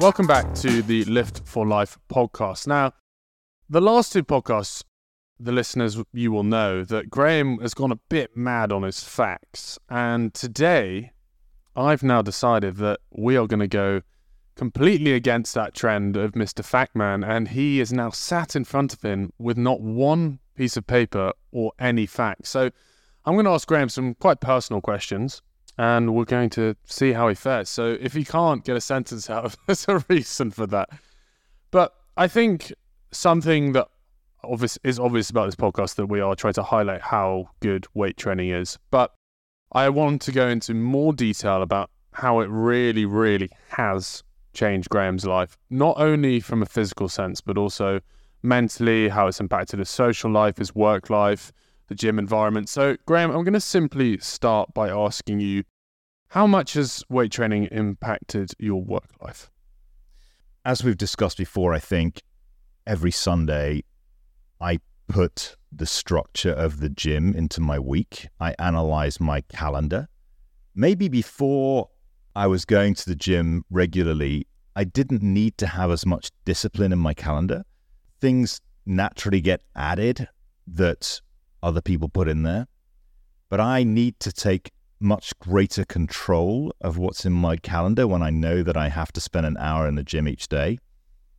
Welcome back to the Lift for Life podcast. Now, the last two podcasts, the listeners, you will know that Graham has gone a bit mad on his facts. And today, I've now decided that we are going to go completely against that trend of Mr. Factman. And he is now sat in front of him with not one piece of paper or any facts. So I'm going to ask Graham some quite personal questions and we're going to see how he fares. So if he can't get a sentence out, there's a reason for that. But I think something that obvious is obvious about this podcast that we are trying to highlight how good weight training is. But I want to go into more detail about how it really, really has changed Graham's life, not only from a physical sense, but also mentally, how it's impacted his social life, his work life, the gym environment. So, Graham, I'm going to simply start by asking you how much has weight training impacted your work life? As we've discussed before, I think every Sunday I put the structure of the gym into my week. I analyze my calendar. Maybe before I was going to the gym regularly, I didn't need to have as much discipline in my calendar. Things naturally get added that other people put in there. But I need to take much greater control of what's in my calendar when I know that I have to spend an hour in the gym each day,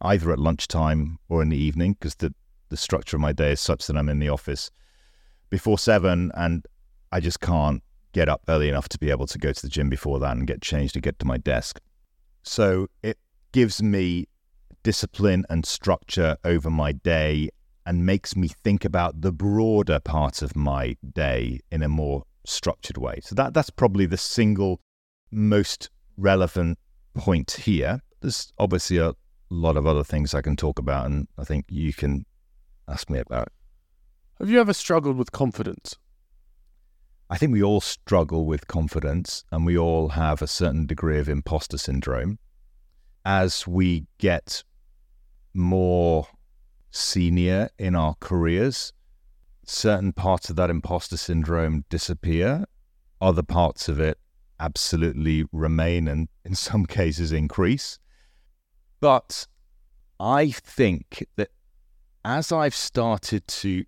either at lunchtime or in the evening, because the, the structure of my day is such that I'm in the office before seven and I just can't get up early enough to be able to go to the gym before that and get changed to get to my desk. So it gives me discipline and structure over my day and makes me think about the broader part of my day in a more structured way. So that that's probably the single most relevant point here. There's obviously a lot of other things I can talk about, and I think you can ask me about. Have you ever struggled with confidence? I think we all struggle with confidence, and we all have a certain degree of imposter syndrome. As we get more senior in our careers, certain parts of that imposter syndrome disappear, other parts of it absolutely remain and in some cases increase. But I think that as I've started to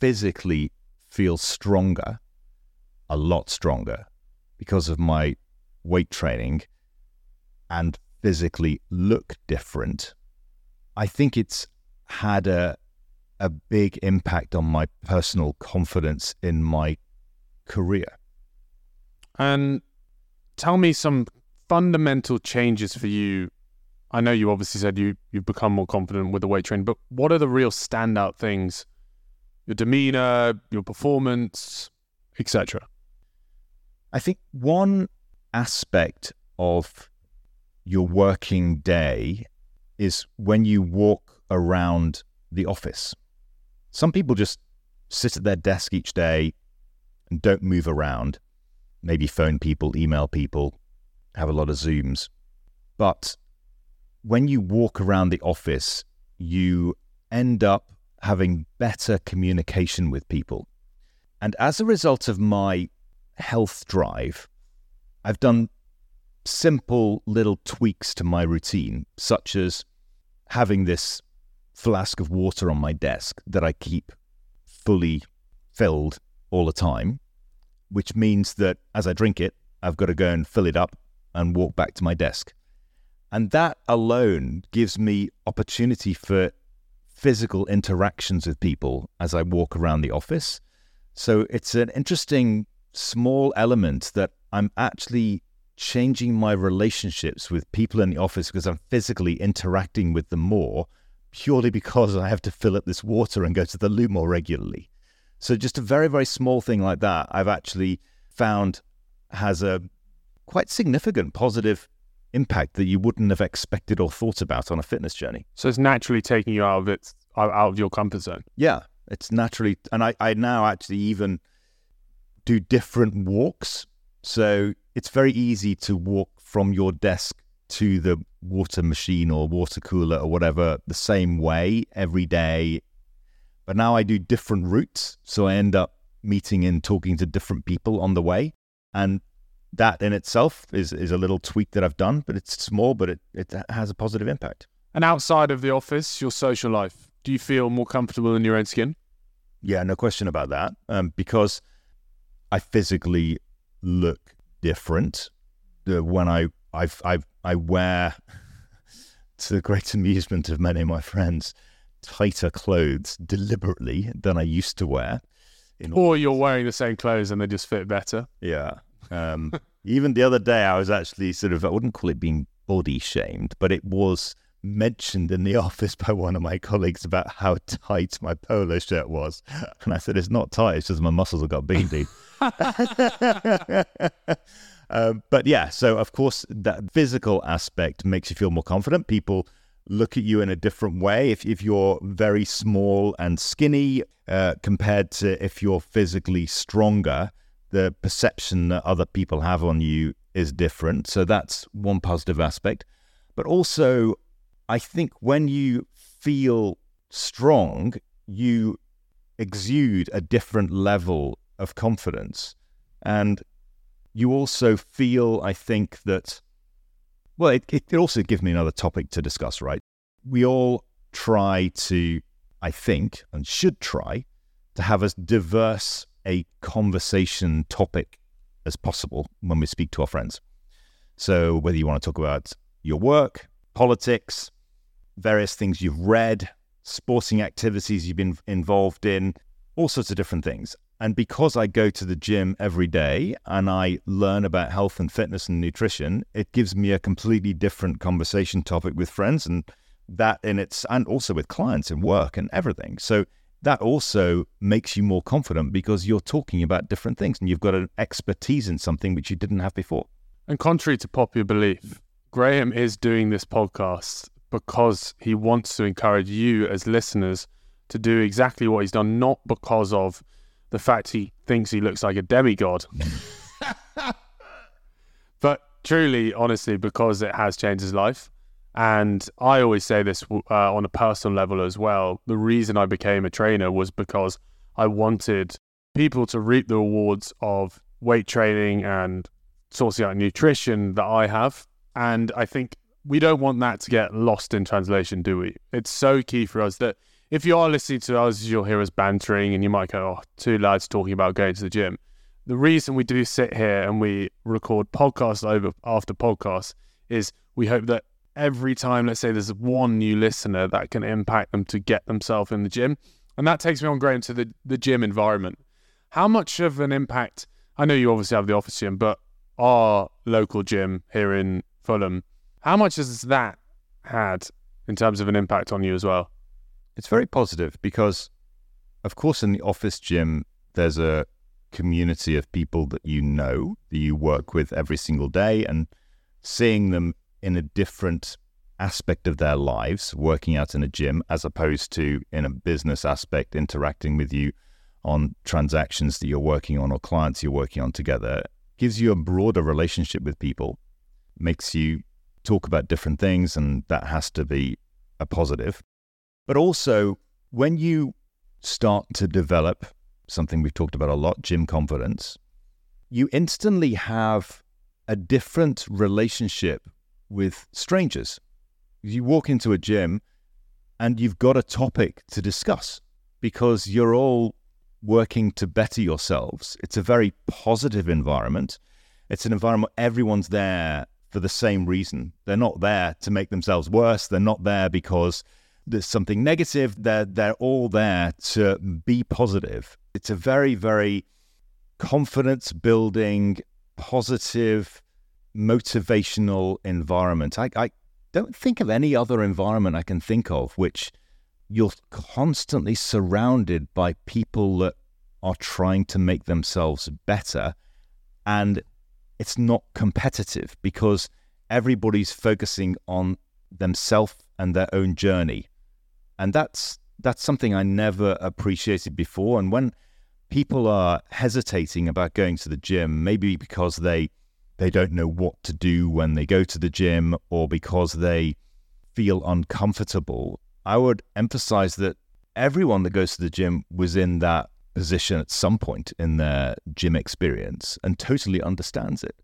physically feel stronger, a lot stronger, because of my weight training and physically look different, I think it's had a a big impact on my personal confidence in my career. And tell me some fundamental changes for you. I know you obviously said you you've become more confident with the weight training, but what are the real standout things? Your demeanor, your performance, etc. I think one aspect of your working day is when you walk around the office. Some people just sit at their desk each day and don't move around, maybe phone people, email people, have a lot of Zooms. But when you walk around the office, you end up having better communication with people. And as a result of my health drive, I've done simple little tweaks to my routine, such as having this flask of water on my desk that I keep fully filled all the time, which means that as I drink it, I've got to go and fill it up and walk back to my desk. And that alone gives me opportunity for physical interactions with people as I walk around the office. So it's an interesting small element that I'm actually changing my relationships with people in the office because I'm physically interacting with them more purely because I have to fill up this water and go to the loo more regularly. So just a very, very small thing like that, I've actually found has a quite significant positive impact that you wouldn't have expected or thought about on a fitness journey. So it's naturally taking you out of it, out of your comfort zone. Yeah, it's naturally, and I, I now actually even do different walks. So it's very easy to walk from your desk to the water machine or water cooler or whatever the same way every day. But now I do different routes. So I end up meeting and talking to different people on the way. And that in itself is is a little tweak that I've done, but it's small, but it, it has a positive impact. And outside of the office, your social life, do you feel more comfortable in your own skin? Yeah, no question about that. Um, because I physically look different uh, when I I I I wear, to the great amusement of many of my friends, tighter clothes deliberately than I used to wear. or you're wearing the same clothes and they just fit better. Yeah. Um, even the other day, I was actually sort of I wouldn't call it being body shamed, but it was mentioned in the office by one of my colleagues about how tight my polo shirt was. And I said, it's not tight, it's just my muscles have got big, um, but yeah, so of course, that physical aspect makes you feel more confident. People look at you in a different way if, if you're very small and skinny uh, compared to if you're physically stronger. The perception that other people have on you is different. So that's one positive aspect. But also, I think when you feel strong, you exude a different level of confidence. And you also feel, I think, that, well, it, it also gives me another topic to discuss, right? We all try to, I think, and should try to have as diverse a conversation topic as possible when we speak to our friends. So, whether you want to talk about your work, politics, various things you've read, sporting activities you've been involved in, all sorts of different things. And because I go to the gym every day and I learn about health and fitness and nutrition, it gives me a completely different conversation topic with friends and that in its and also with clients and work and everything. So that also makes you more confident because you're talking about different things and you've got an expertise in something which you didn't have before. And contrary to popular belief, Graham is doing this podcast because he wants to encourage you as listeners to do exactly what he's done, not because of the fact he thinks he looks like a demigod, but truly, honestly, because it has changed his life. And I always say this uh, on a personal level as well. The reason I became a trainer was because I wanted people to reap the rewards of weight training and sourcing out nutrition that I have. And I think we don't want that to get lost in translation, do we? It's so key for us that if you are listening to us, you'll hear us bantering and you might go, oh, two lads talking about going to the gym. The reason we do sit here and we record podcasts over after podcasts is we hope that every time, let's say there's one new listener that can impact them to get themselves in the gym. And that takes me on, Graham, to the, the gym environment. How much of an impact, I know you obviously have the office gym, but our local gym here in Fulham, how much has that had in terms of an impact on you as well? It's very positive because, of course, in the office gym, there's a community of people that you know, that you work with every single day, and seeing them in a different aspect of their lives, working out in a gym, as opposed to in a business aspect, interacting with you on transactions that you're working on or clients you're working on together, gives you a broader relationship with people, makes you talk about different things, and that has to be a positive. But also, when you start to develop something we've talked about a lot, gym confidence, you instantly have a different relationship with strangers. You walk into a gym and you've got a topic to discuss because you're all working to better yourselves. It's a very positive environment. It's an environment everyone's there for the same reason. They're not there to make themselves worse. They're not there because there's something negative. They're they're all there to be positive. It's a very very confidence building, positive, motivational environment. I, I don't think of any other environment I can think of which you're constantly surrounded by people that are trying to make themselves better and it's not competitive because everybody's focusing on themselves and their own journey. And that's that's something I never appreciated before. And when people are hesitating about going to the gym, maybe because they they don't know what to do when they go to the gym or because they feel uncomfortable, I would emphasize that everyone that goes to the gym was in that position at some point in their gym experience and totally understands it.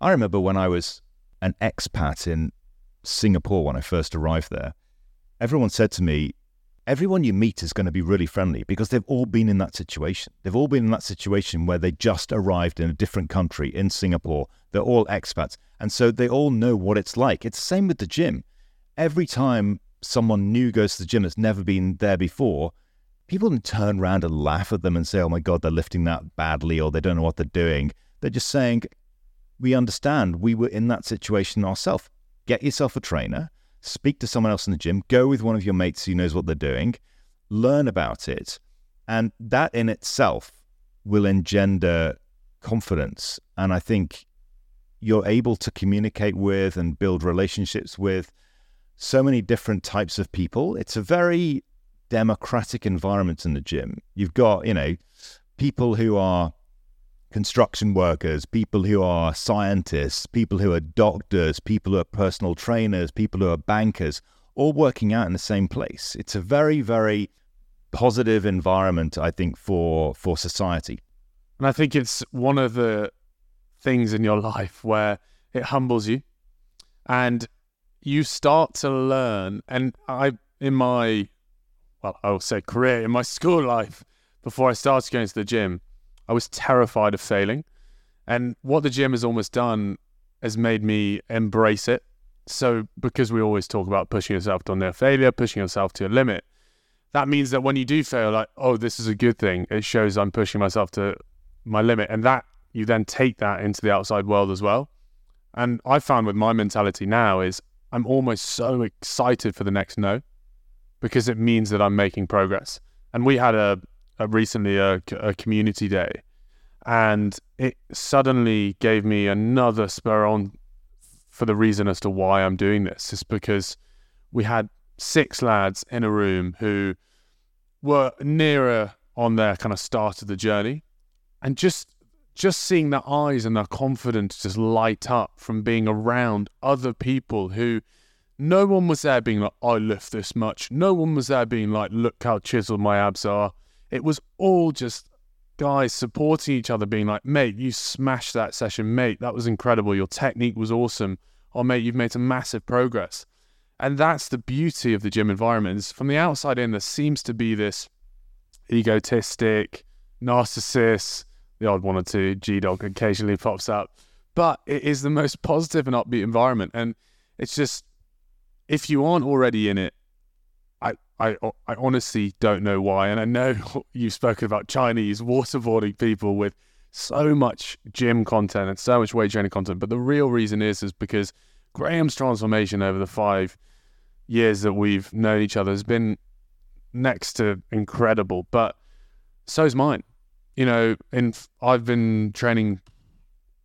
I remember when I was an expat in Singapore when I first arrived there, everyone said to me, everyone you meet is going to be really friendly because they've all been in that situation. They've all been in that situation where they just arrived in a different country in Singapore. They're all expats. And so they all know what it's like. It's the same with the gym. Every time someone new goes to the gym that's never been there before, people don't turn around and laugh at them and say, oh my God, they're lifting that badly or they don't know what they're doing. They're just saying, we understand we were in that situation ourselves. Get yourself a trainer, speak to someone else in the gym, go with one of your mates who knows what they're doing, learn about it. And that in itself will engender confidence. And I think you're able to communicate with and build relationships with so many different types of people. It's a very democratic environment in the gym. You've got, you know, people who are construction workers, people who are scientists, people who are doctors, people who are personal trainers, people who are bankers, all working out in the same place. It's a very, very positive environment, I think, for for society. And I think it's one of the things in your life where it humbles you and you start to learn and I in my well, I will say career, in my school life, before I started going to the gym, I was terrified of failing. And what the gym has almost done has made me embrace it. So, because we always talk about pushing yourself to near failure, pushing yourself to a limit, that means that when you do fail, like, oh, this is a good thing. It shows I'm pushing myself to my limit. And that you then take that into the outside world as well. And I found with my mentality now is I'm almost so excited for the next no because it means that I'm making progress. And we had a, a recently a, a community day, and it suddenly gave me another spur on for the reason as to why I'm doing this. Is because we had six lads in a room who were nearer on their kind of start of the journey, and just just seeing their eyes and their confidence just light up from being around other people who no one was there being like, I lift this much. No one was there being like, look how chiseled my abs are. It was all just guys supporting each other, being like, mate, you smashed that session. Mate, that was incredible. Your technique was awesome. Oh, mate, you've made some massive progress. And that's the beauty of the gym environment. From the outside in, there seems to be this egotistic, narcissist, the odd one or two, G Dog occasionally pops up. But it is the most positive and upbeat environment. And it's just if you aren't already in it, I, I, I honestly don't know why. And I know you've spoken about Chinese waterboarding people with so much gym content and so much weight training content. But the real reason is, is because Graham's transformation over the five years that we've known each other has been next to incredible. But so's mine. You know, in I've been training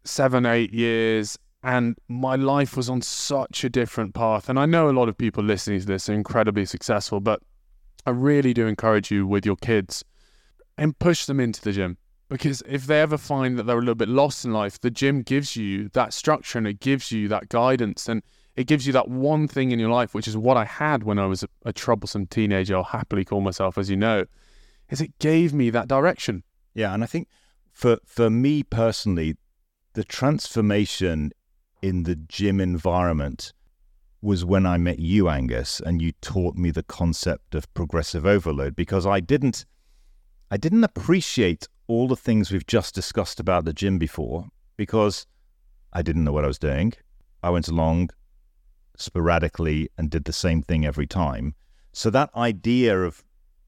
seven, eight years, and my life was on such a different path. And I know a lot of people listening to this are incredibly successful, but I really do encourage you with your kids and push them into the gym. Because if they ever find that they're a little bit lost in life, the gym gives you that structure and it gives you that guidance and it gives you that one thing in your life, which is what I had when I was a, a troublesome teenager. I'll happily call myself, as you know, is it gave me that direction. Yeah, and I think for for me personally, the transformation in the gym environment was when I met you, Angus, and you taught me the concept of progressive overload because I didn't I didn't appreciate all the things we've just discussed about the gym before because I didn't know what I was doing. I went along sporadically and did the same thing every time. So that idea of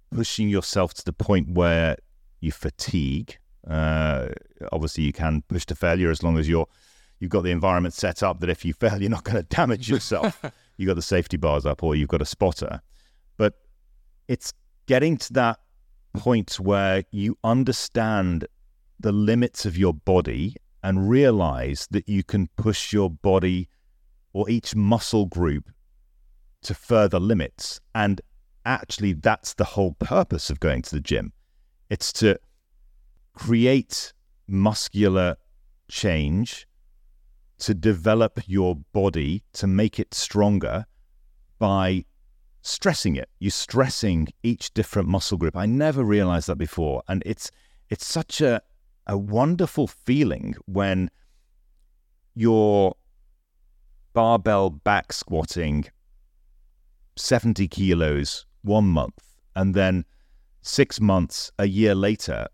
pushing yourself to the point where you fatigue, uh, obviously you can push to failure as long as you're you've got the environment set up that if you fail, you're not going to damage yourself. you've got the safety bars up or you've got a spotter. But it's getting to that point where you understand the limits of your body and realize that you can push your body or each muscle group to further limits. And actually, that's the whole purpose of going to the gym. It's to create muscular change to develop your body to make it stronger by stressing it. You're stressing each different muscle group. I never realized that before. And it's it's such a a wonderful feeling when you're barbell back squatting 70 kilos one month, and then six months, a year later,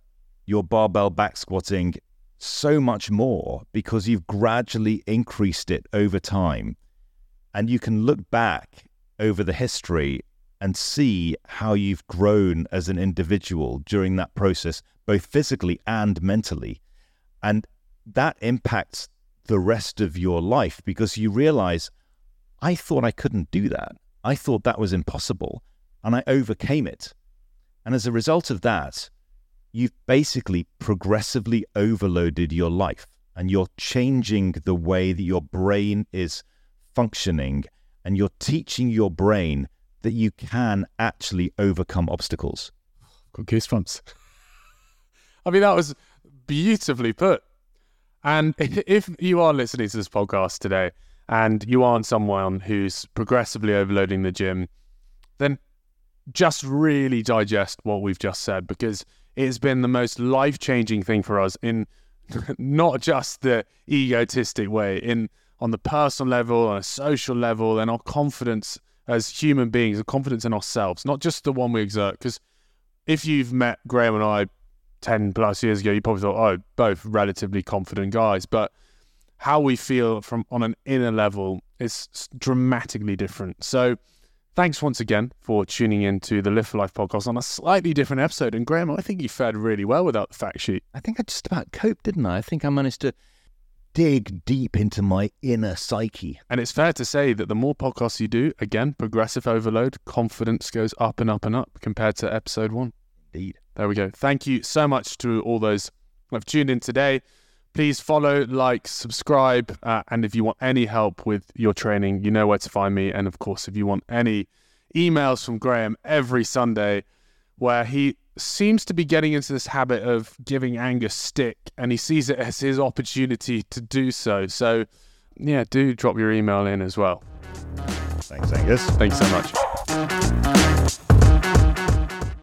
you're barbell back squatting so much more because you've gradually increased it over time. And you can look back over the history and see how you've grown as an individual during that process, both physically and mentally. And that impacts the rest of your life because you realize, I thought I couldn't do that. I thought that was impossible. And I overcame it. And as a result of that, you've basically progressively overloaded your life and you're changing the way that your brain is functioning and you're teaching your brain that you can actually overcome obstacles. Got goosebumps. I mean, that was beautifully put. And if you are listening to this podcast today and you aren't someone who's progressively overloading the gym, then just really digest what we've just said because it's been the most life changing thing for us in not just the egotistic way, in on the personal level, on a social level, and our confidence as human beings, a confidence in ourselves, not just the one we exert. Because if you've met Graham and I 10 plus years ago, you probably thought, oh, both relatively confident guys. But how we feel from on an inner level is dramatically different. So thanks once again for tuning in to the Lift for Life podcast on a slightly different episode. And Graham, I think you fared really well without the fact sheet. I think I just about coped, didn't I? I think I managed to dig deep into my inner psyche. And it's fair to say that the more podcasts you do, again, progressive overload, confidence goes up and up and up compared to episode one. Indeed. There we go. Thank you so much to all those who have tuned in today. Please follow, like, subscribe, uh, and if you want any help with your training, you know where to find me. And of course, if you want any emails from Graham every Sunday, where he seems to be getting into this habit of giving Angus stick, and he sees it as his opportunity to do so. So, yeah, do drop your email in as well. Thanks, Angus. Thanks so much.